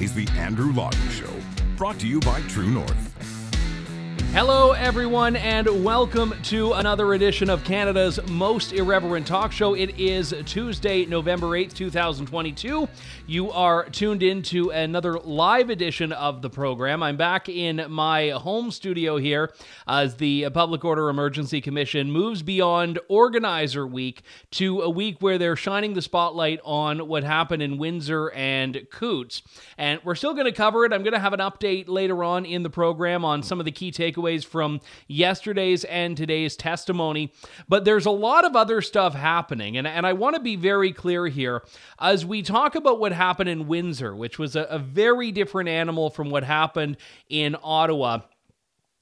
is The Andrew Lawton Show, brought to you by True North. Hello, everyone, and welcome to another edition of Canada's most irreverent talk show. It is Tuesday, November 8th, 2022. You are tuned in to another live edition of the program. I'm back in my home studio here as the Public Order Emergency Commission moves beyond Organizer Week to a week where they're shining the spotlight on what happened in Windsor and Coutts. And we're still going to cover it. I'm going to have an update later on in the program on some of the key takeaways takeaways from yesterday's and today's testimony. But there's a lot of other stuff happening. And, and I want to be very clear here as we talk about what happened in Windsor, which was a, a very different animal from what happened in Ottawa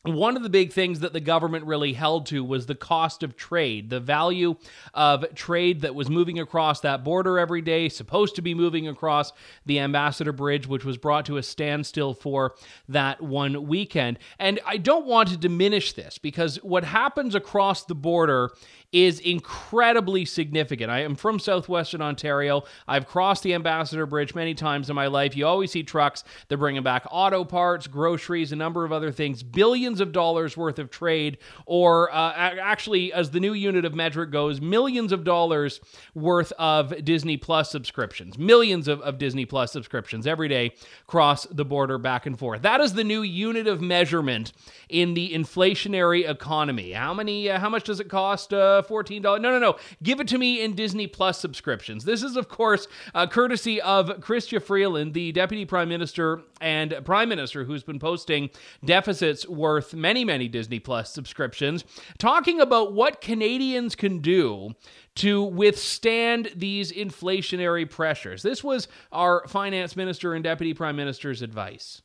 one of the big things that the government really held to was the cost of trade, the value of trade that was moving across that border every day, supposed to be moving across the Ambassador Bridge, which was brought to a standstill for that one weekend. And I don't want to diminish this because what happens across the border is incredibly significant. I am from southwestern Ontario. I've crossed the Ambassador Bridge many times in my life. You always see trucks, they're bringing back auto parts, groceries, a number of other things, billions of dollars worth of trade, or uh, actually, as the new unit of metric goes, millions of dollars worth of Disney Plus subscriptions, millions of, of Disney Plus subscriptions every day cross the border back and forth. That is the new unit of measurement in the inflationary economy. How many? Uh, how much does it cost? Uh, $14. No, no, no. Give it to me in Disney Plus subscriptions. This is, of course, uh, courtesy of Chrystia Freeland, the Deputy Prime Minister and Prime Minister, who's been posting deficits worth many, many Disney Plus subscriptions, talking about what Canadians can do to withstand these inflationary pressures. This was our Finance Minister and Deputy Prime Minister's advice.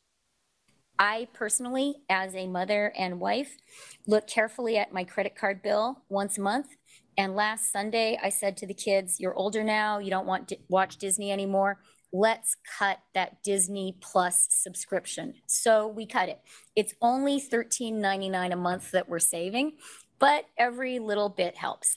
I personally, as a mother and wife, look carefully at my credit card bill once a month. And last Sunday, I said to the kids, You're older now, you don't want to watch Disney anymore. Let's cut that Disney Plus subscription. So we cut it. It's only $13.99 a month that we're saving, but every little bit helps.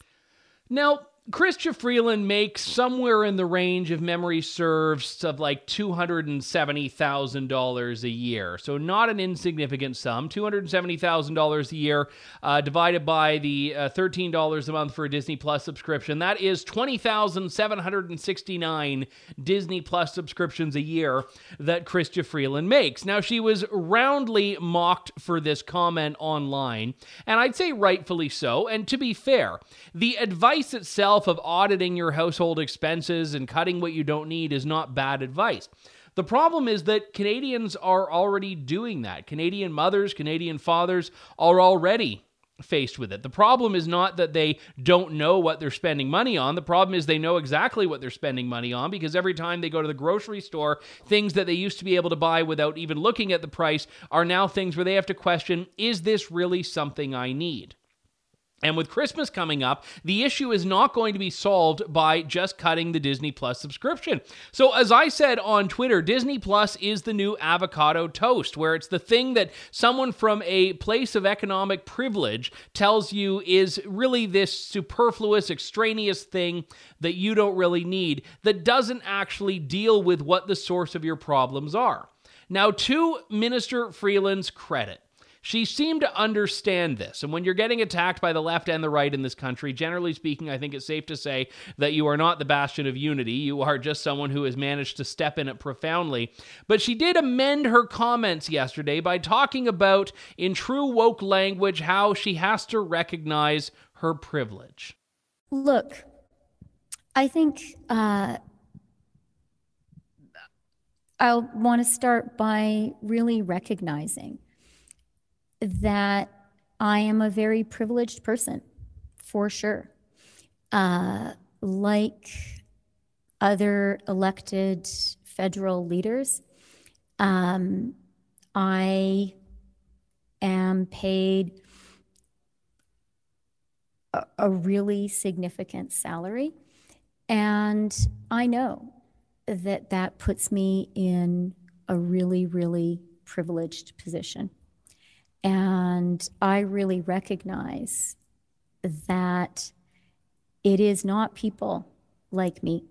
Now, Chrystia Freeland makes somewhere in the range of memory serves of like $270,000 a year. So, not an insignificant sum. $270,000 a year uh, divided by the uh, $13 a month for a Disney Plus subscription. That is 20,769 Disney Plus subscriptions a year that Chrystia Freeland makes. Now, she was roundly mocked for this comment online, and I'd say rightfully so. And to be fair, the advice itself of auditing your household expenses and cutting what you don't need is not bad advice. The problem is that Canadians are already doing that. Canadian mothers, Canadian fathers are already faced with it. The problem is not that they don't know what they're spending money on. The problem is they know exactly what they're spending money on because every time they go to the grocery store, things that they used to be able to buy without even looking at the price are now things where they have to question is this really something I need? And with Christmas coming up, the issue is not going to be solved by just cutting the Disney Plus subscription. So, as I said on Twitter, Disney Plus is the new avocado toast, where it's the thing that someone from a place of economic privilege tells you is really this superfluous, extraneous thing that you don't really need, that doesn't actually deal with what the source of your problems are. Now, to Minister Freeland's credit, she seemed to understand this. And when you're getting attacked by the left and the right in this country, generally speaking, I think it's safe to say that you are not the bastion of unity. You are just someone who has managed to step in it profoundly. But she did amend her comments yesterday by talking about, in true woke language, how she has to recognize her privilege. Look, I think uh, I want to start by really recognizing that I am a very privileged person, for sure. Uh, like other elected federal leaders, um, I am paid a, a really significant salary. And I know that that puts me in a really, really privileged position. And I really recognize that it is not people like me,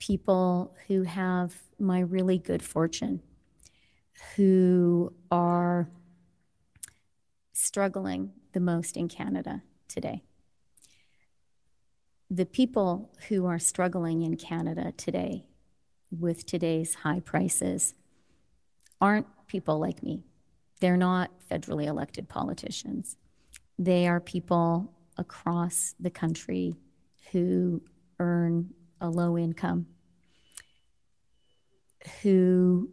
people who have my really good fortune, who are struggling the most in Canada today. The people who are struggling in Canada today with today's high prices aren't people like me. They're not federally elected politicians. They are people across the country who earn a low income, who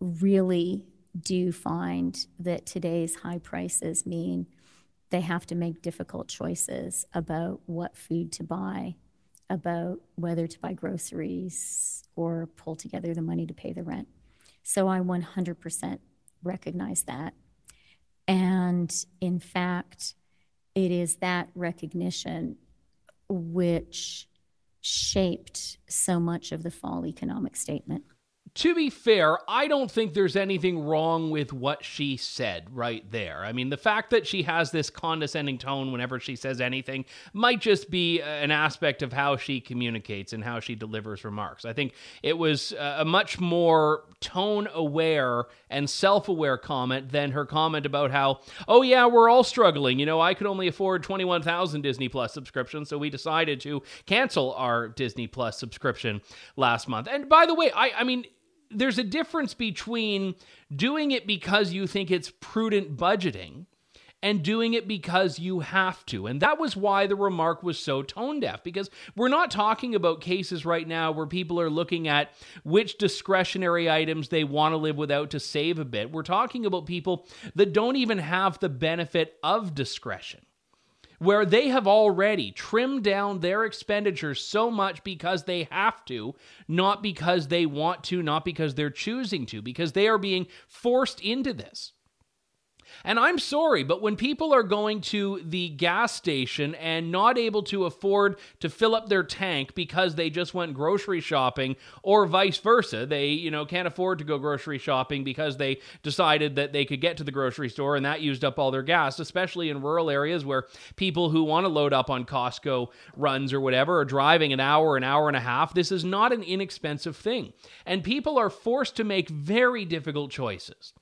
really do find that today's high prices mean they have to make difficult choices about what food to buy, about whether to buy groceries or pull together the money to pay the rent. So I 100% recognize that. And in fact, it is that recognition which shaped so much of the fall economic statement to be fair, I don't think there's anything wrong with what she said right there. I mean, the fact that she has this condescending tone whenever she says anything might just be uh, an aspect of how she communicates and how she delivers remarks. I think it was a much more tone aware and self aware comment than her comment about how, oh, yeah, we're all struggling. You know, I could only afford 21,000 Disney Plus subscriptions, so we decided to cancel our Disney Plus subscription last month. And by the way, I, I mean, there's a difference between doing it because you think it's prudent budgeting and doing it because you have to. And that was why the remark was so tone deaf, because we're not talking about cases right now where people are looking at which discretionary items they want to live without to save a bit. We're talking about people that don't even have the benefit of discretion where they have already trimmed down their expenditures so much because they have to, not because they want to, not because they're choosing to, because they are being forced into this. And I'm sorry, but when people are going to the gas station and not able to afford to fill up their tank because they just went grocery shopping or vice versa, they, you know, can't afford to go grocery shopping because they decided that they could get to the grocery store and that used up all their gas, especially in rural areas where people who want to load up on Costco runs or whatever are driving an hour, an hour and a half. This is not an inexpensive thing. And people are forced to make very difficult choices.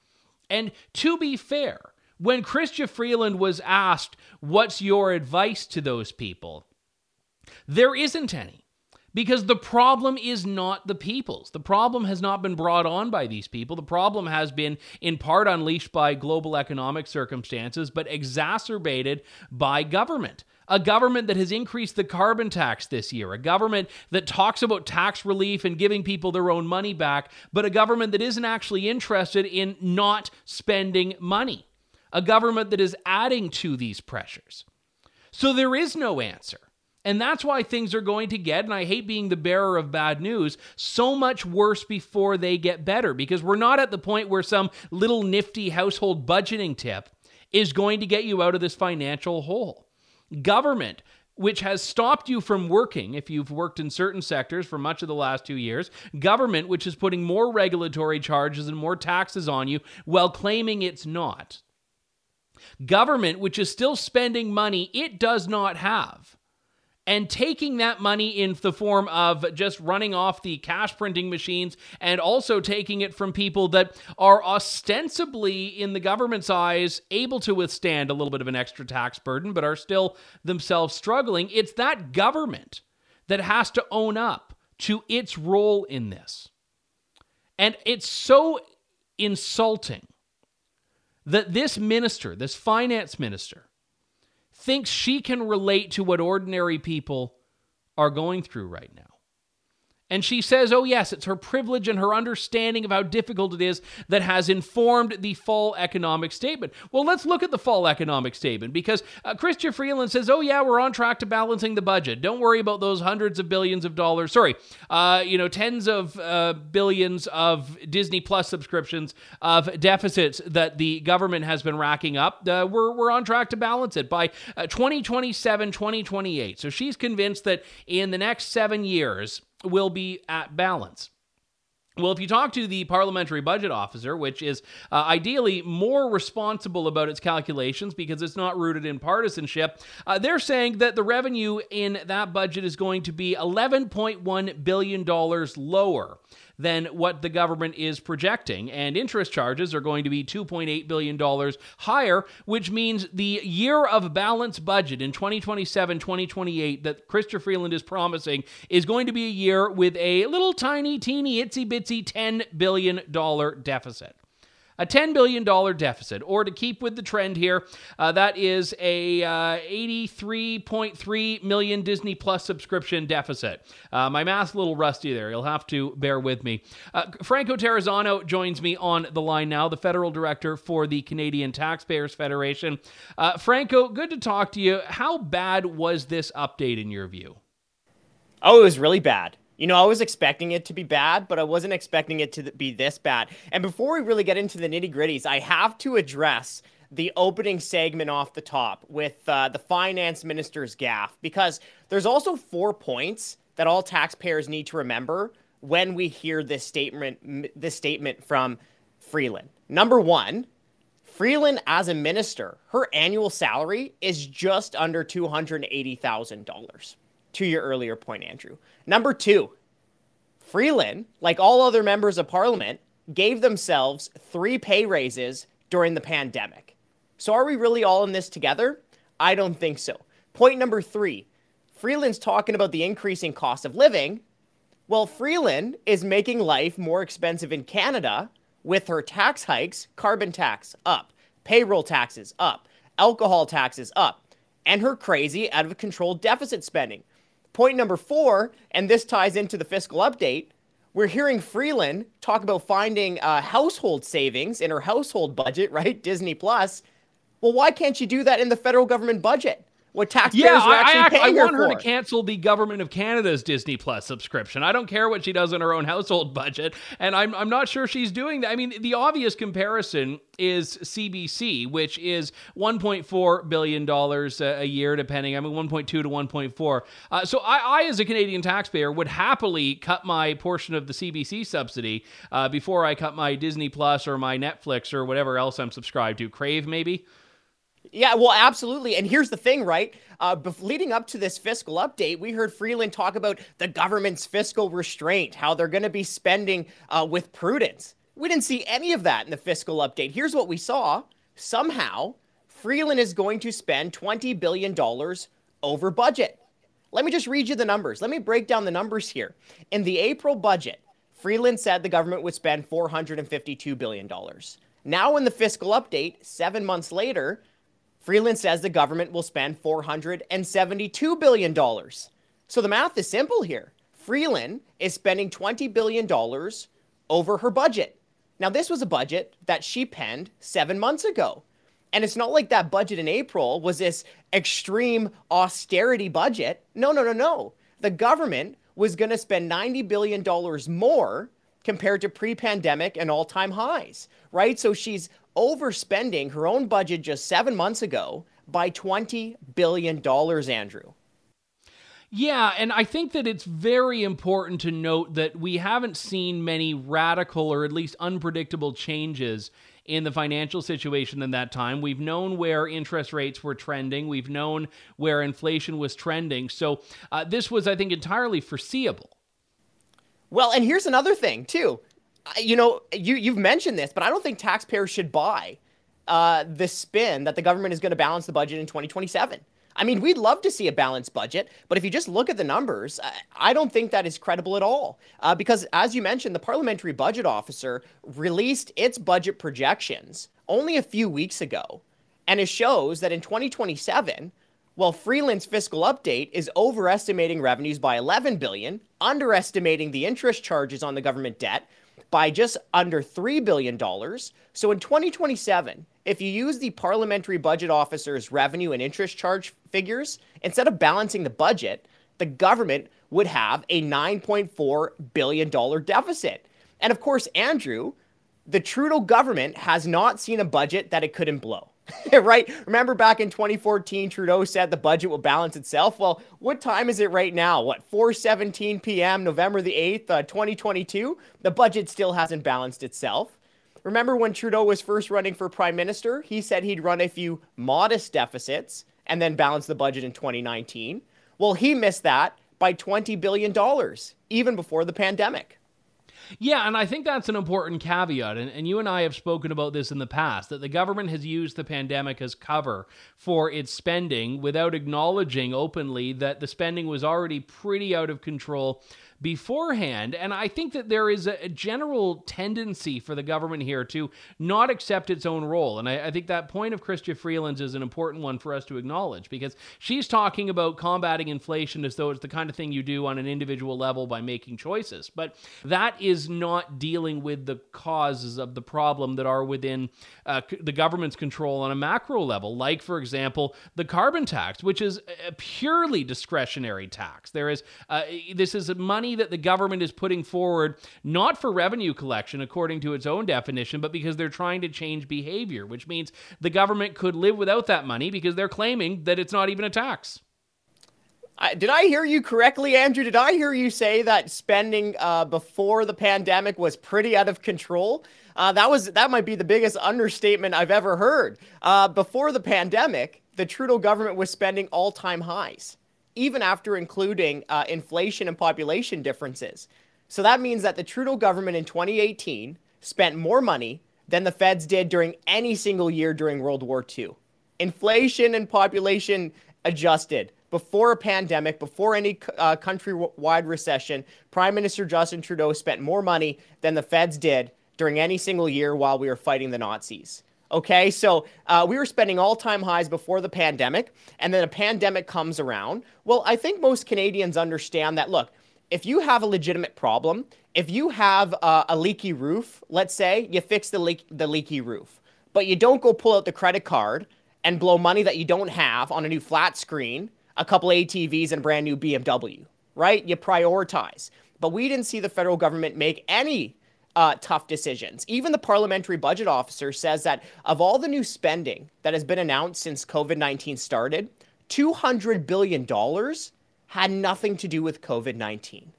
And to be fair, when Chrystia Freeland was asked, What's your advice to those people? There isn't any. Because the problem is not the people's. The problem has not been brought on by these people. The problem has been, in part, unleashed by global economic circumstances, but exacerbated by government. A government that has increased the carbon tax this year, a government that talks about tax relief and giving people their own money back, but a government that isn't actually interested in not spending money a government that is adding to these pressures. So there is no answer. And that's why things are going to get, and I hate being the bearer of bad news, so much worse before they get better because we're not at the point where some little nifty household budgeting tip is going to get you out of this financial hole. Government, which has stopped you from working if you've worked in certain sectors for much of the last two years. Government, which is putting more regulatory charges and more taxes on you while claiming it's not. Government, which is still spending money it does not have, and taking that money in the form of just running off the cash printing machines and also taking it from people that are ostensibly, in the government's eyes, able to withstand a little bit of an extra tax burden, but are still themselves struggling. It's that government that has to own up to its role in this. And it's so insulting that this minister, this finance minister, thinks she can relate to what ordinary people are going through right now. And she says, oh, yes, it's her privilege and her understanding of how difficult it is that has informed the fall economic statement. Well, let's look at the fall economic statement because uh, Chrystia Freeland says, oh, yeah, we're on track to balancing the budget. Don't worry about those hundreds of billions of dollars. Sorry, uh, you know, tens of uh, billions of Disney Plus subscriptions of deficits that the government has been racking up. Uh, we're, we're on track to balance it by uh, 2027, 2028. So she's convinced that in the next seven years, will be at balance. Well, if you talk to the parliamentary budget officer, which is uh, ideally more responsible about its calculations because it's not rooted in partisanship, uh, they're saying that the revenue in that budget is going to be $11.1 billion lower than what the government is projecting. And interest charges are going to be $2.8 billion higher, which means the year of balance budget in 2027 2028 that Chrystia Freeland is promising is going to be a year with a little tiny, teeny, itsy bitsy $10 billion deficit a $10 billion deficit. Or to keep with the trend here, uh, that is a uh, 83.3 million Disney Plus subscription deficit. Uh, my math's a little rusty there. You'll have to bear with me. Uh, Franco Terrazzano joins me on the line now, the federal director for the Canadian Taxpayers Federation. Uh, Franco, good to talk to you. How bad was this update in your view? Oh, it was really bad. You know, I was expecting it to be bad, but I wasn't expecting it to be this bad. And before we really get into the nitty gritties, I have to address the opening segment off the top with uh, the finance minister's gaffe because there's also four points that all taxpayers need to remember when we hear this statement this statement from Freeland. Number 1, Freeland as a minister, her annual salary is just under $280,000 to your earlier point, Andrew. Number two, Freeland, like all other members of parliament, gave themselves three pay raises during the pandemic. So are we really all in this together? I don't think so. Point number three Freeland's talking about the increasing cost of living. Well, Freeland is making life more expensive in Canada with her tax hikes, carbon tax up, payroll taxes up, alcohol taxes up, and her crazy out of control deficit spending. Point number four, and this ties into the fiscal update, we're hearing Freeland talk about finding uh, household savings in her household budget, right? Disney Plus. Well, why can't you do that in the federal government budget? What taxpayers yeah, are actually I, I, paying I want her, her to cancel the government of Canada's Disney Plus subscription. I don't care what she does in her own household budget, and I'm I'm not sure she's doing that. I mean, the obvious comparison is CBC, which is 1.4 billion dollars a year, depending. I mean, 1.2 to 1.4. Uh, so I, I, as a Canadian taxpayer, would happily cut my portion of the CBC subsidy uh, before I cut my Disney Plus or my Netflix or whatever else I'm subscribed to. Crave maybe. Yeah, well, absolutely. And here's the thing, right? Uh, leading up to this fiscal update, we heard Freeland talk about the government's fiscal restraint, how they're going to be spending uh, with prudence. We didn't see any of that in the fiscal update. Here's what we saw. Somehow, Freeland is going to spend $20 billion over budget. Let me just read you the numbers. Let me break down the numbers here. In the April budget, Freeland said the government would spend $452 billion. Now, in the fiscal update, seven months later, Freeland says the government will spend $472 billion. So the math is simple here. Freeland is spending $20 billion over her budget. Now, this was a budget that she penned seven months ago. And it's not like that budget in April was this extreme austerity budget. No, no, no, no. The government was going to spend $90 billion more compared to pre pandemic and all time highs, right? So she's overspending her own budget just seven months ago by $20 billion, Andrew. Yeah, and I think that it's very important to note that we haven't seen many radical or at least unpredictable changes in the financial situation in that time. We've known where interest rates were trending, we've known where inflation was trending. So uh, this was, I think, entirely foreseeable. Well, and here's another thing, too you know, you you've mentioned this, but I don't think taxpayers should buy uh, the spin that the government is going to balance the budget in 2027. I mean, we'd love to see a balanced budget, but if you just look at the numbers, I don't think that is credible at all. Uh, because, as you mentioned, the Parliamentary Budget Officer released its budget projections only a few weeks ago, and it shows that in 2027, while Freeland's fiscal update is overestimating revenues by 11 billion, underestimating the interest charges on the government debt by just under $3 billion. So in 2027, if you use the Parliamentary Budget Officer's revenue and interest charge figures, instead of balancing the budget, the government would have a $9.4 billion deficit. And of course, Andrew, the Trudeau government has not seen a budget that it couldn't blow. right? Remember back in 2014, Trudeau said the budget will balance itself. Well, what time is it right now? What 4:17 p.m. November the 8th, uh, 2022? The budget still hasn't balanced itself. Remember when Trudeau was first running for prime minister? He said he'd run a few modest deficits and then balance the budget in 2019. Well, he missed that by $20 billion, even before the pandemic. Yeah, and I think that's an important caveat. And, and you and I have spoken about this in the past that the government has used the pandemic as cover for its spending without acknowledging openly that the spending was already pretty out of control beforehand. And I think that there is a, general tendency for the government here to not accept its own role. And I, I think that point of Chrystia Freeland's is an important one for us to acknowledge because she's talking about combating inflation as though it's the kind of thing you do on an individual level by making choices. But that is not dealing with the causes of the problem that are within uh, the government's control on a macro level, like, for example, the carbon tax, which is a purely discretionary tax. There is, uh, this is money money that the government is putting forward, not for revenue collection according to its own definition, but because they're trying to change behavior, which means the government could live without that money because they're claiming that it's not even a tax. did I hear you correctly, Andrew? Did I hear you say that spending uh, before the pandemic was pretty out of control? Uh, that was that might be the biggest understatement I've ever heard. Uh, before the pandemic, the Trudeau government was spending all-time highs even after including uh, inflation and population differences. So that means that the Trudeau government in 2018 spent more money than the feds did during any single year during World War II. Inflation and population adjusted before a pandemic, before any uh, countrywide recession, Prime Minister Justin Trudeau spent more money than the feds did during any single year while we were fighting the Nazis. Okay, so uh, we were spending all time highs before the pandemic, and then a pandemic comes around. Well, I think most Canadians understand that look, if you have a legitimate problem, if you have a leaky roof, let's say you fix the, leak- the leaky roof, but you don't go pull out the credit card and blow money that you don't have on a new flat screen, a couple ATVs, and a brand new BMW, right? You prioritize. But we didn't see the federal government make any uh, tough decisions. Even the parliamentary budget officer says that of all the new spending that has been announced since COVID 19 started, $200 billion had nothing to do with COVID 19.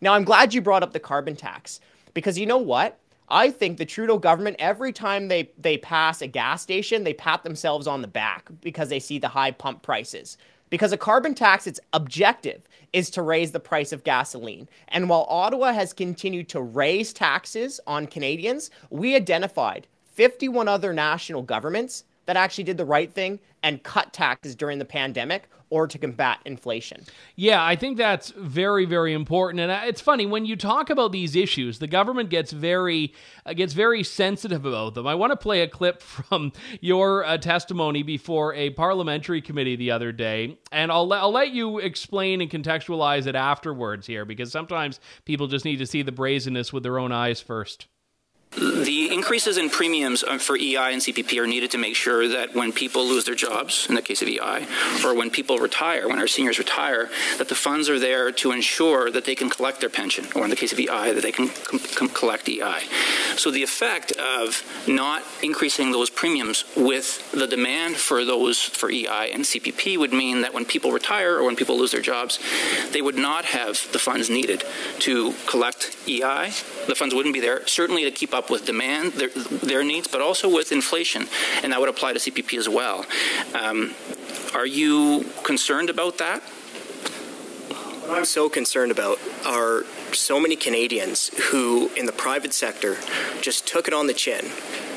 Now, I'm glad you brought up the carbon tax because you know what? I think the Trudeau government, every time they, they pass a gas station, they pat themselves on the back because they see the high pump prices. Because a carbon tax, its objective is to raise the price of gasoline. And while Ottawa has continued to raise taxes on Canadians, we identified 51 other national governments that actually did the right thing and cut taxes during the pandemic or to combat inflation. Yeah, I think that's very very important and uh, it's funny when you talk about these issues the government gets very uh, gets very sensitive about them. I want to play a clip from your uh, testimony before a parliamentary committee the other day and I'll I'll let you explain and contextualize it afterwards here because sometimes people just need to see the brazenness with their own eyes first. The increases in premiums uh, for EI and CPP are needed to make sure that when people lose their jobs, in the case of EI, or when people retire, when our seniors retire, that the funds are there to ensure that they can collect their pension, or in the case of EI, that they can collect EI. So the effect of not increasing those premiums with the demand for those for EI and CPP would mean that when people retire or when people lose their jobs, they would not have the funds needed to collect EI. The funds wouldn't be there, certainly to keep up up with demand, their, their needs, but also with inflation, and that would apply to CPP as well. Um, are you concerned about that? What I'm so concerned about are so many Canadians who, in the private sector, just took it on the chin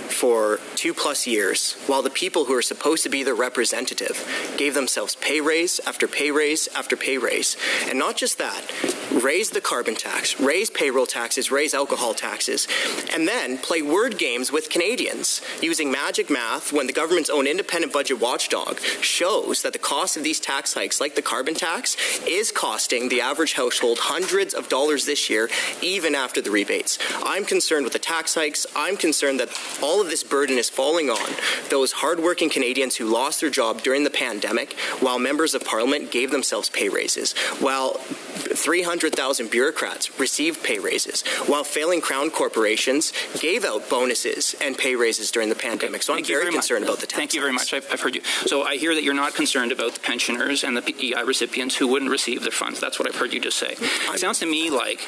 for two plus years, while the people who are supposed to be their representative gave themselves pay raise after pay raise after pay raise. And not just that, raise the carbon tax, raise payroll taxes, raise alcohol taxes, and then play word games with Canadians using magic math when the government's own independent budget watchdog shows that the cost of these tax hikes, like the carbon tax, is costing the average household hundreds of dollars this year, even after the rebates. I'm concerned with the tax hikes. I'm concerned that all of this burden is falling on those hardworking Canadians who lost their job during the pandemic, while members of parliament gave themselves pay raises, while 300,000 bureaucrats received pay raises, while failing crown corporations gave out bonuses and pay raises during the pandemic. So I'm Thank you very, very concerned much. about the tax Thank you very much. I've, I've heard you. So I hear that you're not concerned about the pensioners and the PEI recipients who wouldn't receive their funds. That's what I've heard you just say. It sounds to me like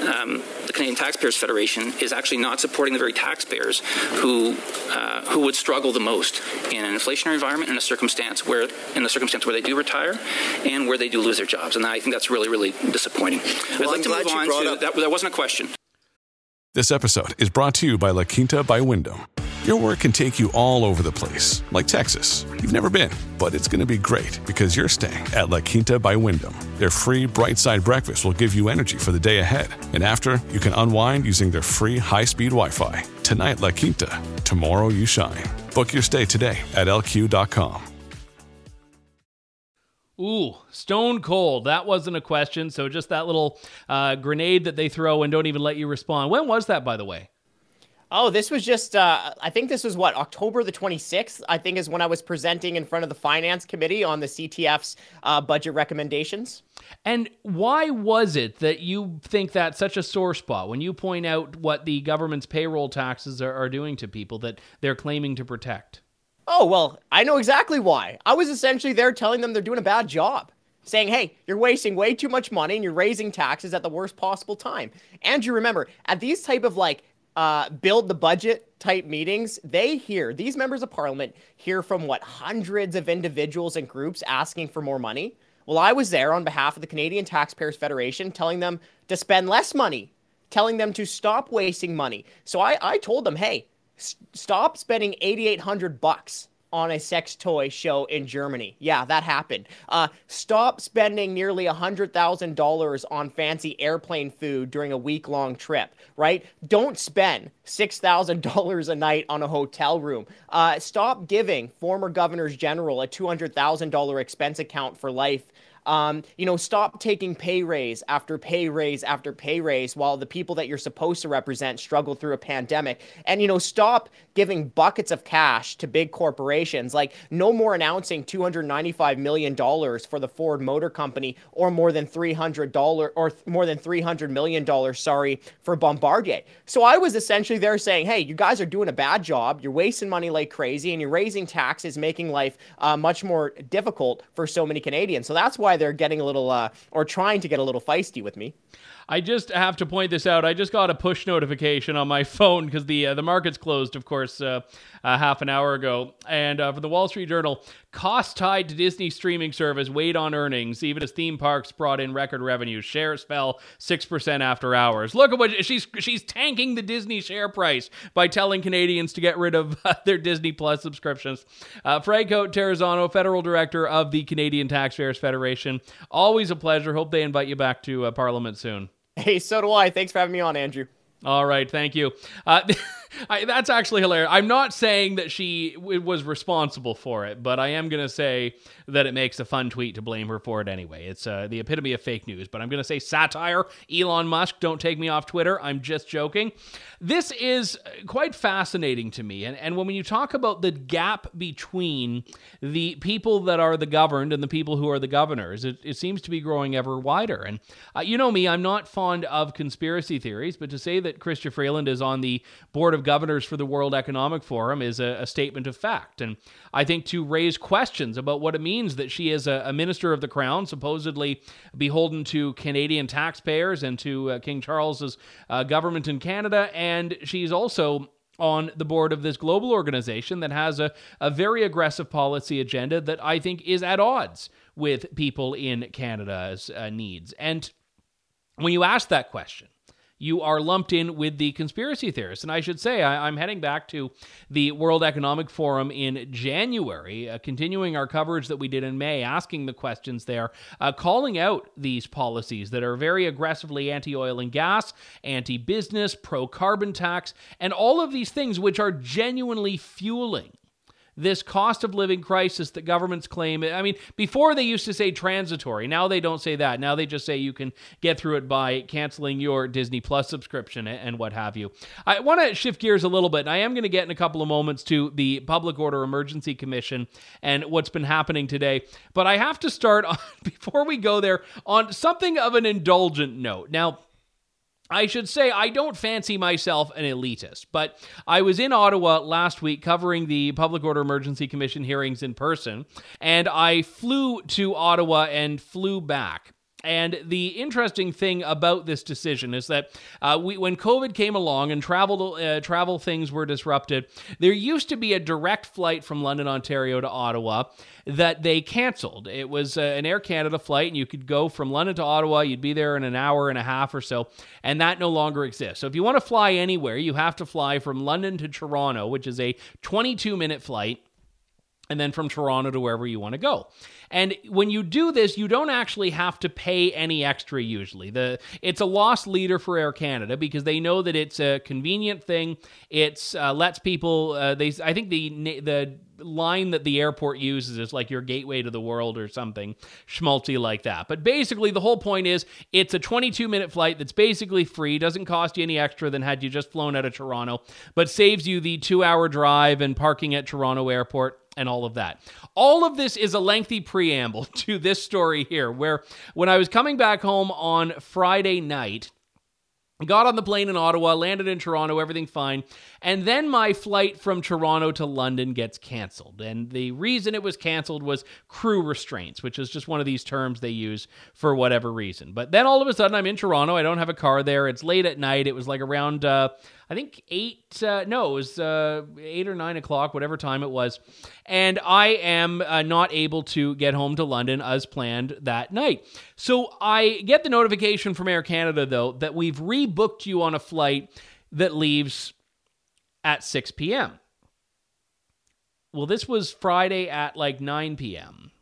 um, the Canadian Taxpayers Federation is actually not supporting the very taxpayers who uh, who would struggle the most in an inflationary environment in a circumstance where in the circumstance where they do retire and where they do lose their jobs. And I think that's really really disappointing. I'd like I'm to glad move you on to up- that. That wasn't a question. This episode is brought to you by La Quinta by Wyndham. Your work can take you all over the place, like Texas. You've never been, but it's going to be great because you're staying at La Quinta by Wyndham. Their free bright side breakfast will give you energy for the day ahead. And after, you can unwind using their free high speed Wi Fi. Tonight, La Quinta. Tomorrow, you shine. Book your stay today at lq.com. Ooh, stone cold. That wasn't a question. So just that little uh, grenade that they throw and don't even let you respond. When was that, by the way? Oh, this was just, uh, I think this was what, October the 26th, I think is when I was presenting in front of the Finance Committee on the CTF's uh, budget recommendations. And why was it that you think that's such a sore spot when you point out what the government's payroll taxes are, are doing to people that they're claiming to protect? Oh, well, I know exactly why. I was essentially there telling them they're doing a bad job. Saying, hey, you're wasting way too much money and you're raising taxes at the worst possible time. And you remember, at these type of like uh, build the budget type meetings, they hear, these members of parliament hear from what, hundreds of individuals and groups asking for more money. Well, I was there on behalf of the Canadian Taxpayers Federation telling them to spend less money, telling them to stop wasting money. So I, I told them, hey, s- stop spending 8,800 bucks on a sex toy show in Germany. Yeah, that happened. Uh, stop spending nearly $100,000 on fancy airplane food during a week long trip, right? Don't spend $6,000 a night on a hotel room. Uh, stop giving former governors general a $200,000 expense account for life um, you know, stop taking pay raise after pay raise after pay raise while the people that you're supposed to represent struggle through a pandemic. And, you know, stop giving buckets of cash to big corporations. Like, no more announcing $295 million for the Ford Motor Company or more than $300 or th- more than $300 million, sorry, for Bombardier. So I was essentially there saying, hey, you guys are doing a bad job. You're wasting money like crazy and you're raising taxes, making life uh, much more difficult for so many Canadians. So that's why they're getting a little, uh, or trying to get a little feisty with me. I just have to point this out. I just got a push notification on my phone because the uh, the markets closed, of course, uh, uh, half an hour ago. And uh, for the Wall Street Journal, costs tied to Disney streaming service weighed on earnings, even as theme parks brought in record revenues. Shares fell six percent after hours. Look at what she's she's tanking the Disney share price by telling Canadians to get rid of their Disney Plus subscriptions. Uh, Franco Terrazzano, federal director of the Canadian Taxpayers Federation. Always a pleasure. Hope they invite you back to uh, Parliament soon. Hey, so do I. Thanks for having me on, Andrew. All right, thank you. Uh, I, that's actually hilarious. I'm not saying that she was responsible for it, but I am going to say that it makes a fun tweet to blame her for it anyway. It's uh, the epitome of fake news, but I'm going to say satire. Elon Musk, don't take me off Twitter. I'm just joking. This is quite fascinating to me. And, and when you talk about the gap between the people that are the governed and the people who are the governors, it, it seems to be growing ever wider. And uh, you know me, I'm not fond of conspiracy theories, but to say that Chrystia Freeland is on the board of governors for the World Economic Forum is a, a statement of fact. And I think to raise questions about what it means that she is a, a minister of the crown, supposedly beholden to Canadian taxpayers and to uh, King Charles's uh, government in Canada, and she's also on the board of this global organization that has a, a very aggressive policy agenda that I think is at odds with people in Canada's uh, needs. And when you ask that question, you are lumped in with the conspiracy theorists. And I should say, I, am heading back to the World Economic Forum in January, uh, continuing our coverage that we did in May, asking the questions there, uh, calling out these policies that are very aggressively anti oil and gas, anti business, pro carbon tax, and all of these things which are genuinely fueling this cost of living crisis that governments claim. I mean, before they used to say transitory. Now they don't say that. Now they just say you can get through it by canceling your Disney Plus subscription and what have you. I want to shift gears a little bit. And I am going to get in a couple of moments to the Public Order Emergency Commission and what's been happening today. But I have to start on, before we go there on something of an indulgent note. Now, I should say I don't fancy myself an elitist, but I was in Ottawa last week covering the Public Order Emergency Commission hearings in person, and I flew to Ottawa and flew back. And the interesting thing about this decision is that uh, we, when COVID came along and travel uh, travel things were disrupted, there used to be a direct flight from London, Ontario to Ottawa that they canceled. It was uh, an Air Canada flight, and you could go from London to Ottawa. You'd be there in an hour and a half or so, and that no longer exists. So if you want to fly anywhere, you have to fly from London to Toronto, which is a 22 minute flight and then from Toronto to wherever you want to go. And when you do this, you don't actually have to pay any extra usually. The it's a loss leader for Air Canada because they know that it's a convenient thing. It's uh, lets people uh, they I think the the line that the airport uses is like your gateway to the world or something schmaltzy like that. But basically, the whole point is it's a 22 minute flight that's basically free, doesn't cost you any extra than had you just flown out of Toronto, but saves you the two hour drive and parking at Toronto Airport and all of that. All of this is a lengthy preamble to this story here, where when I was coming back home on Friday night, Got on the plane in Ottawa, landed in Toronto, everything fine. And then my flight from Toronto to London gets canceled. And the reason it was canceled was crew restraints, which is just one of these terms they use for whatever reason. But then all of a sudden, I'm in Toronto. I don't have a car there. It's late at night. It was like around, uh, I think eight, uh, no, it was uh, eight or nine o'clock, whatever time it was. And I am uh, not able to get home to London as planned that night. So I get the notification from Air Canada, though, that we've rebooked you on a flight that leaves at 6 p.m. Well, this was Friday at like 9 p.m.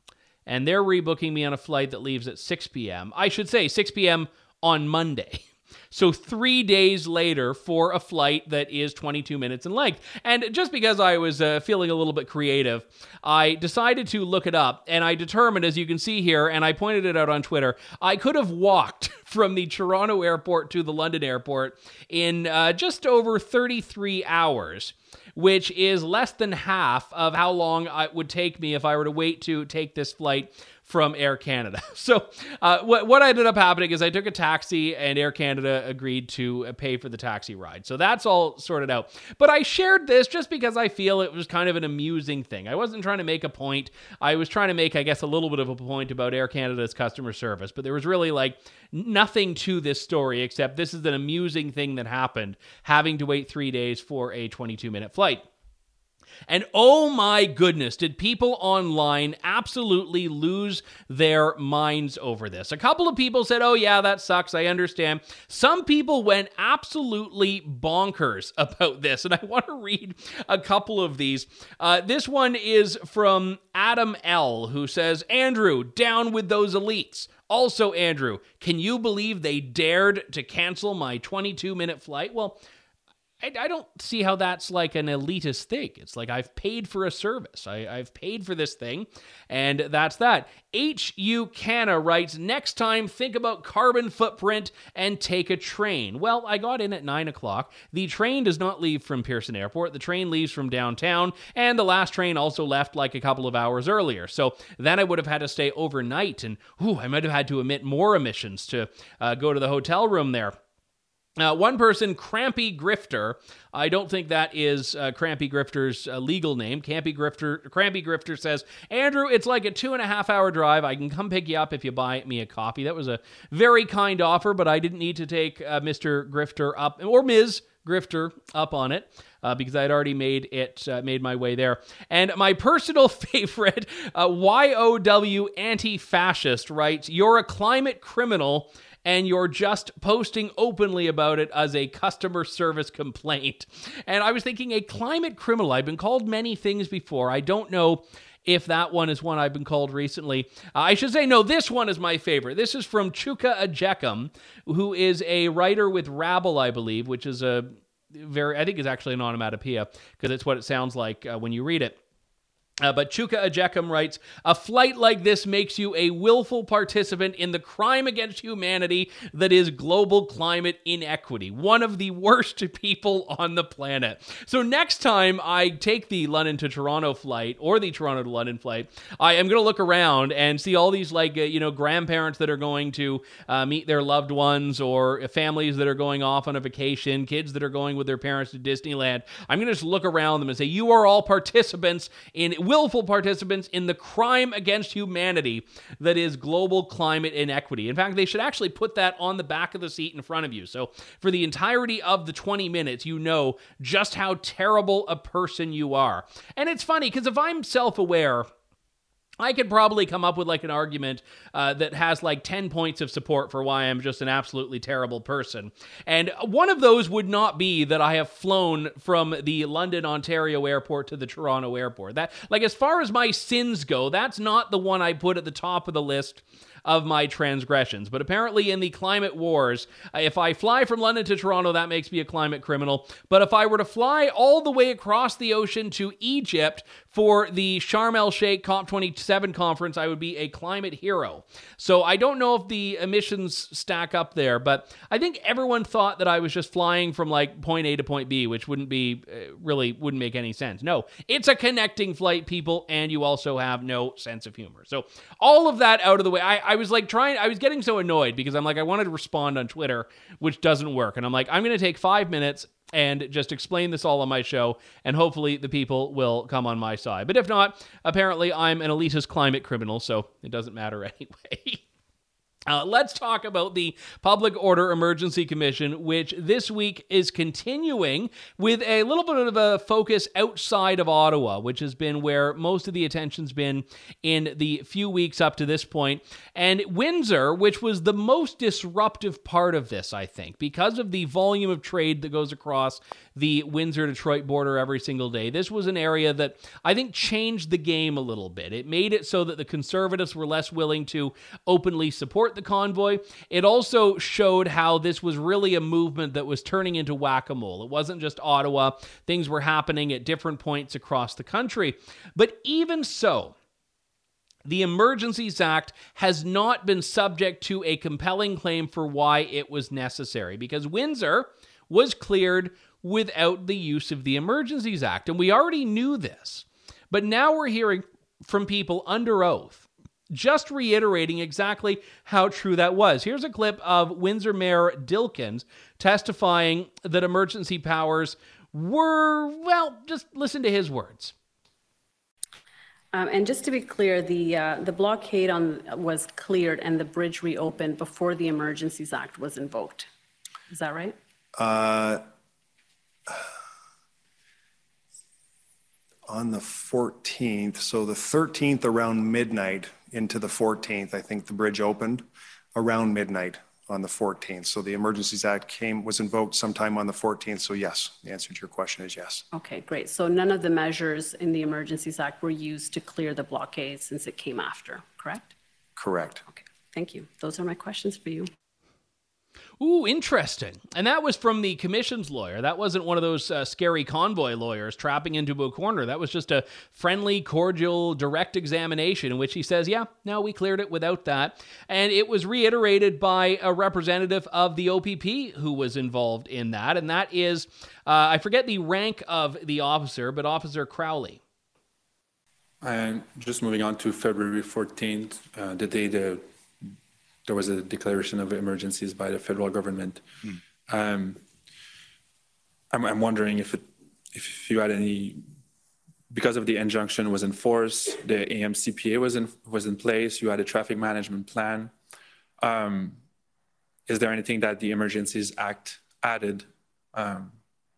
And they're rebooking me on a flight that leaves at 6 p.m. I should say 6 p.m. on Monday. So, three days later for a flight that is 22 minutes in length. And just because I was uh, feeling a little bit creative, I decided to look it up. And I determined, as you can see here, and I pointed it out on Twitter, I could have walked from the Toronto airport to the London airport in uh, just over 33 hours which is less than half of how long it would take me if I were to wait to take this flight from Air Canada. So uh, what what ended up happening is I took a taxi and Air Canada agreed to uh, pay for the taxi ride. So that's all sorted out. But I shared this just because I feel it was kind of an amusing thing. I wasn't trying to make a point. I was trying to make, I guess, a little bit of a point about Air Canada's customer service. But there was really like nothing to this story except this is an amusing thing that happened, having to wait three days for a 22 minute flight. And oh my goodness, did people online absolutely lose their minds over this? A couple of people said, oh, yeah, that sucks. I understand. Some people went absolutely bonkers about this. And I want to read a couple of these. Uh, this one is from Adam L., who says, Andrew, down with those elites. Also, Andrew, can you believe they dared to cancel my 22 minute flight? Well, I, I, don't see how that's like an elitist thing. It's like I've paid for a service. I, have paid for this thing, and that's that. H.U. Canna writes Next time, think about carbon footprint and take a train. Well, I got in at 9 o'clock. The train does not leave from Pearson Airport. The train leaves from downtown, and the last train also left like a couple of hours earlier. So then I would have had to stay overnight, and ooh, I might have had to emit more emissions to uh, go to the hotel room there. Uh, one person, Crampy Grifter. I don't think that is uh, Crampy Grifter's uh, legal name. Campy Grifter, Crampy Grifter says, Andrew, it's like a two and a half hour drive. I can come pick you up if you buy me a coffee. That was a very kind offer, but I didn't need to take uh, Mr. Grifter up or Ms. Grifter up on it. Uh, because I had already made it, uh, made my way there. And my personal favorite, uh, YOW anti fascist writes, You're a climate criminal and you're just posting openly about it as a customer service complaint. And I was thinking, a climate criminal. I've been called many things before. I don't know if that one is one I've been called recently. Uh, I should say, no, this one is my favorite. This is from Chuka Ejeckam, who is a writer with Rabble, I believe, which is a very, I think is actually an onomatopoeia because it's what it sounds like uh, when you read it. Uh, but Chuka Ejeckam writes, a flight like this makes you a willful participant in the crime against humanity that is global climate inequity. One of the worst people on the planet. So next time I take the London to Toronto flight or the Toronto to London flight, I am going to look around and see all these like, uh, you know, grandparents that are going to uh, meet their loved ones or families that are going off on a vacation, kids that are going with their parents to Disneyland. I'm going to just look around them and say, you are all participants in willful participants in the crime against humanity that is global climate inequity. In fact, they should actually put that on the back of the seat in front of you. So for the entirety of the 20 minutes, you know just how terrible a person you are. And it's funny because if I'm self aware, I could probably come up with like an argument uh, that has like 10 points of support for why I'm just an absolutely terrible person. And one of those would not be that I have flown from the London, Ontario airport to the Toronto airport. That, like, as far as my sins go, that's not the one I put at the top of the list of my transgressions. But apparently, in the climate wars, uh, if I fly from London to Toronto, that makes me a climate criminal. But if I were to fly all the way across the ocean to Egypt for the Sharm el Sheikh COP27 conference, I would be a climate hero. So I don't know if the emissions stack up there, but I think everyone thought that I was just flying from like point A to point B, which wouldn't be uh, really wouldn't make any sense. No, it's a connecting flight, people, and you also have no sense of humor. So all of that out of the way, I, I was like trying, I was getting so annoyed because I'm like, I wanted to respond on Twitter, which doesn't work. And I'm like, I'm going to take five minutes and just explain this all on my show, and hopefully the people will come on my side. But if not, apparently I'm an elitist climate criminal, so it doesn't matter anyway. Uh, let's talk about the Public Order Emergency Commission, which this week is continuing with a little bit of a focus outside of Ottawa, which has been where most of the attention's been in the few weeks up to this point. And Windsor, which was the most disruptive part of this, I think, because of the volume of trade that goes across the Windsor Detroit border every single day. This was an area that I think changed the game a little bit. It made it so that the conservatives were less willing to openly support the convoy. It also showed how this was really a movement that was turning into whack a mole. It wasn't just Ottawa, things were happening at different points across the country. But even so, the Emergencies Act has not been subject to a compelling claim for why it was necessary because Windsor was cleared without the use of the Emergencies Act. And we already knew this. But now we're hearing from people under oath, just reiterating exactly how true that was. Here's a clip of Windsor Mayor Dilkens testifying that emergency powers were, well, just listen to his words. Um, and just to be clear, the uh, the blockade on was cleared and the bridge reopened before the Emergencies Act was invoked. Is that right? Uh, on the 14th, so the 13th around midnight into the 14th, I think the bridge opened around midnight on the 14th. So the Emergencies Act came, was invoked sometime on the 14th. So yes, the answer to your question is yes. Okay, great. So none of the measures in the Emergencies Act were used to clear the blockade since it came after, correct? Correct. Okay, thank you. Those are my questions for you. Ooh, interesting. And that was from the commission's lawyer. That wasn't one of those uh, scary convoy lawyers trapping into a corner. That was just a friendly, cordial, direct examination in which he says, yeah, no, we cleared it without that. And it was reiterated by a representative of the OPP who was involved in that. And that is, uh, I forget the rank of the officer, but Officer Crowley. And just moving on to February 14th, uh, the day the there was a declaration of emergencies by the federal government. Mm. Um, I'm, I'm, wondering if it, if you had any, because of the injunction was in force, the AMCPA was in was in place. You had a traffic management plan. Um, is there anything that the Emergencies Act added um,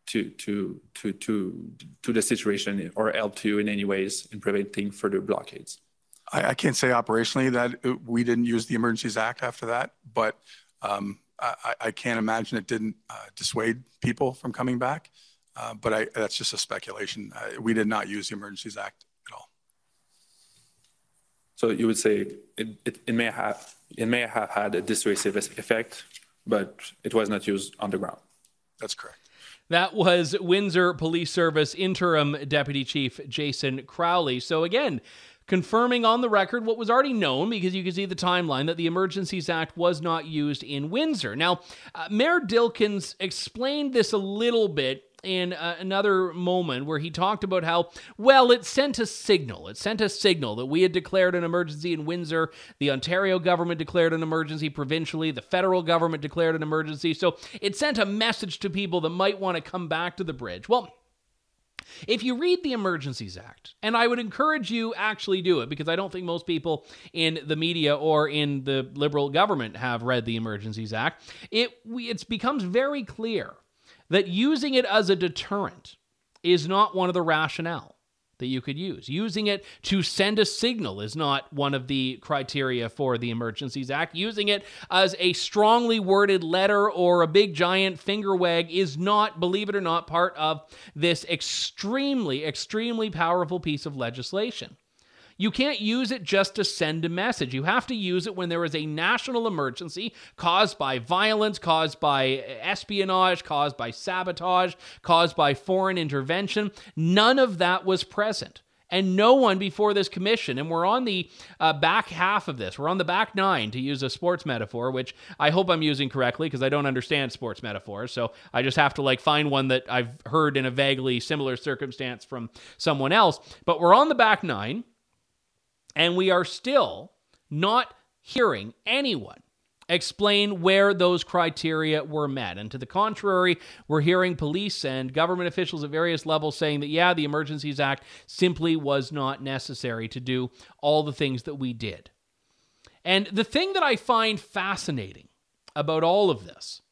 to to to to to the situation or helped you in any ways in preventing further blockades? I, I can't say operationally that it, we didn't use the Emergencies Act after that, but Um, I, I, can't imagine it didn't uh, dissuade people from coming back, uh, but I, that's just a speculation. Uh, we did not use the Emergencies Act at all. So you would say it, it, it, may have it may have had a dissuasive effect, but it was not used on the ground. That's correct. That was Windsor Police Service Interim Deputy Chief Jason Crowley. So again, confirming on the record what was already known because you can see the timeline that the Emergencies Act was not used in Windsor. Now, uh, Mayor Dilkens explained this a little bit in uh, another moment where he talked about how, well, it sent a signal. It sent a signal that we had declared an emergency in Windsor. The Ontario government declared an emergency provincially. The federal government declared an emergency. So it sent a message to people that might want to come back to the bridge. Well, if you read the Emergencies Act, and I would encourage you actually do it because I don't think most people in the media or in the Liberal government have read the Emergencies Act, it it becomes very clear that using it as a deterrent is not one of the rationale that you could use. Using it to send a signal is not one of the criteria for the Emergencies Act. Using it as a strongly worded letter or a big giant finger wag is not, believe it or not, part of this extremely, extremely powerful piece of legislation. You can't use it just to send a message. You have to use it when there is a national emergency caused by violence, caused by espionage, caused by sabotage, caused by foreign intervention. None of that was present. And no one before this commission, and we're on the uh, back half of this, we're on the back nine to use a sports metaphor, which I hope I'm using correctly because I don't understand sports metaphors. So I just have to like find one that I've heard in a vaguely similar circumstance from someone else. But we're on the back nine. And we are still not hearing anyone explain where those criteria were met. And to the contrary, we're hearing police and government officials at various levels saying that, yeah, the Emergencies Act simply was not necessary to do all the things that we did. And the thing that I find fascinating about all of this,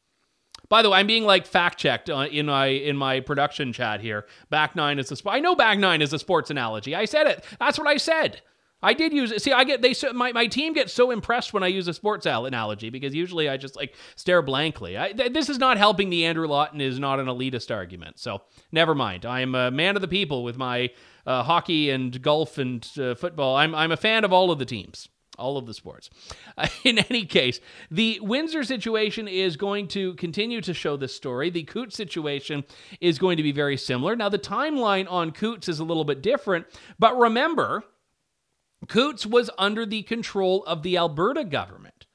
by the way, I'm being like fact checked uh, in my in my production chat here. Back nine is a sport. I know back nine is a sports analogy. I said it. That's what I said. I did use it. See, I get they my my team gets so impressed when I use a sports analogy because usually I just like stare blankly. I, th- this is not helping the Andrew Lawton is not an elitist argument. So never mind. I am a man of the people with my uh, hockey and golf and uh, football. I'm I'm a fan of all of the teams all of the sports. Uh, in any case, the Windsor situation is going to continue to show this story. The Coutts situation is going to be very similar. Now, the timeline on Coutts is a little bit different, but remember, Coutts was under the control of the Alberta government,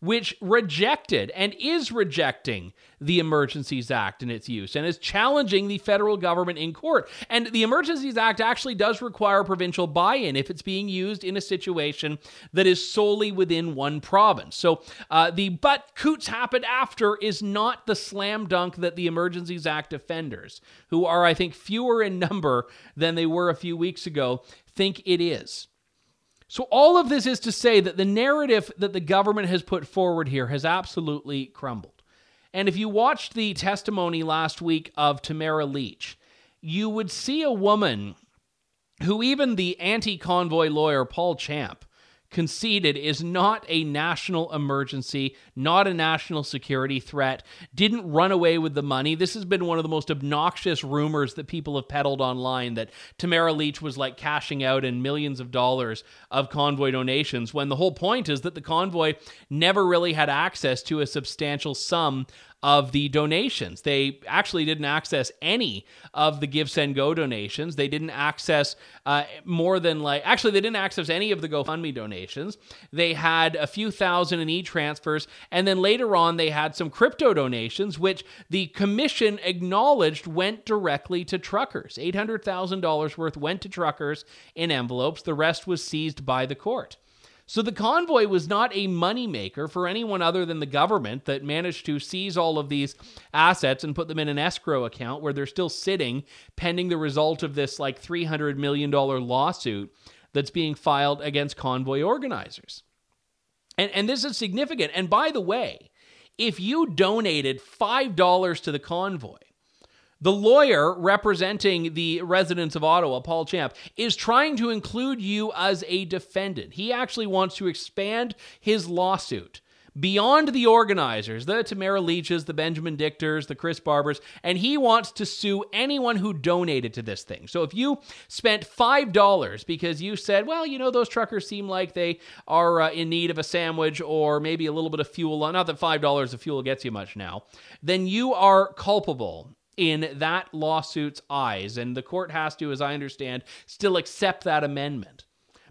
which rejected and is rejecting the Emergencies Act and its use and is challenging the federal government in court. And the Emergencies Act actually does require provincial buy in if it's being used in a situation that is solely within one province. So uh, the but Coutts happened after is not the slam dunk that the Emergencies Act defenders, who are, I think, fewer in number than they were a few weeks ago, think it is. So, all of this is to say that the narrative that the government has put forward here has absolutely crumbled. And if you watched the testimony last week of Tamara Lich, you would see a woman who even the anti convoy lawyer Paul Champ conceded is not a national emergency, not a national security threat, didn't run away with the money. This has been one of the most obnoxious rumors that people have peddled online that Tamara Lich was like cashing out in millions of dollars of convoy donations when the whole point is that the convoy never really had access to a substantial sum of the donations. They actually didn't access any of the GiveSendGo donations. They didn't access uh, more than like, actually, they didn't access any of the GoFundMe donations. They had a few thousand in e transfers. And then later on, they had some crypto donations, which the commission acknowledged went directly to truckers. $800,000 worth went to truckers in envelopes. The rest was seized by the court. So the convoy was not a moneymaker for anyone other than the government that managed to seize all of these assets and put them in an escrow account where they're still sitting pending the result of this like $300 million lawsuit that's being filed against convoy organizers. And, and this is significant. And by the way, if you donated $5 to the convoy, the lawyer representing the residents of Ottawa, Paul Champ, is trying to include you as a defendant. He actually wants to expand his lawsuit beyond the organizers, the Tamara Liches, the Benjamin Dichters, the Chris Barbers, and he wants to sue anyone who donated to this thing. So if you spent $5 because you said, well, you know, those truckers seem like they are uh, in need of a sandwich or maybe a little bit of fuel, not that $5 of fuel gets you much now, then you are culpable in that lawsuit's eyes. And the court has to, as I understand, still accept that amendment.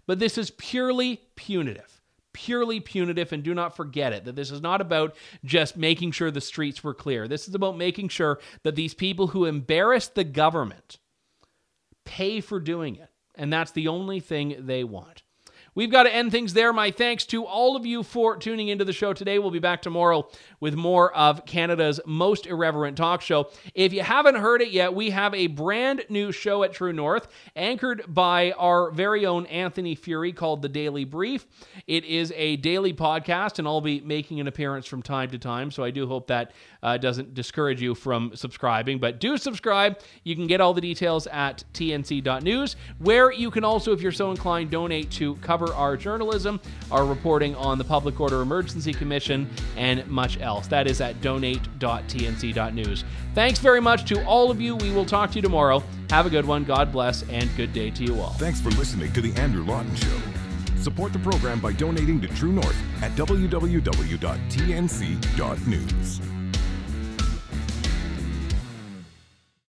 But this is purely punitive purely punitive and do not forget it that this is not about just making sure the streets were clear. This is about making sure that these people who embarrass the government pay for doing it. And that's the only thing they want We've got to end things there. My thanks to all of you for tuning into the show today. We'll be back tomorrow with more of Canada's most irreverent talk show. If you haven't heard it yet, we have a brand new show at True North, anchored by our very own Anthony Furey called The Daily Brief. It is a daily podcast, and I'll be making an appearance from time to time. So I do hope that uh, doesn't discourage you from subscribing. But do subscribe. You can get all the details at tnc.news, where you can also, if you're so inclined, donate to cover our journalism, our reporting on the Public Order Emergency Commission, and much else. That is at donate.tnc.news. Thanks very much to all of you. We will talk to you tomorrow. Have a good one. God bless, and good day to you all. Thanks for listening to The Andrew Lawton Show. Support the program by donating to True North at www.tnc.news.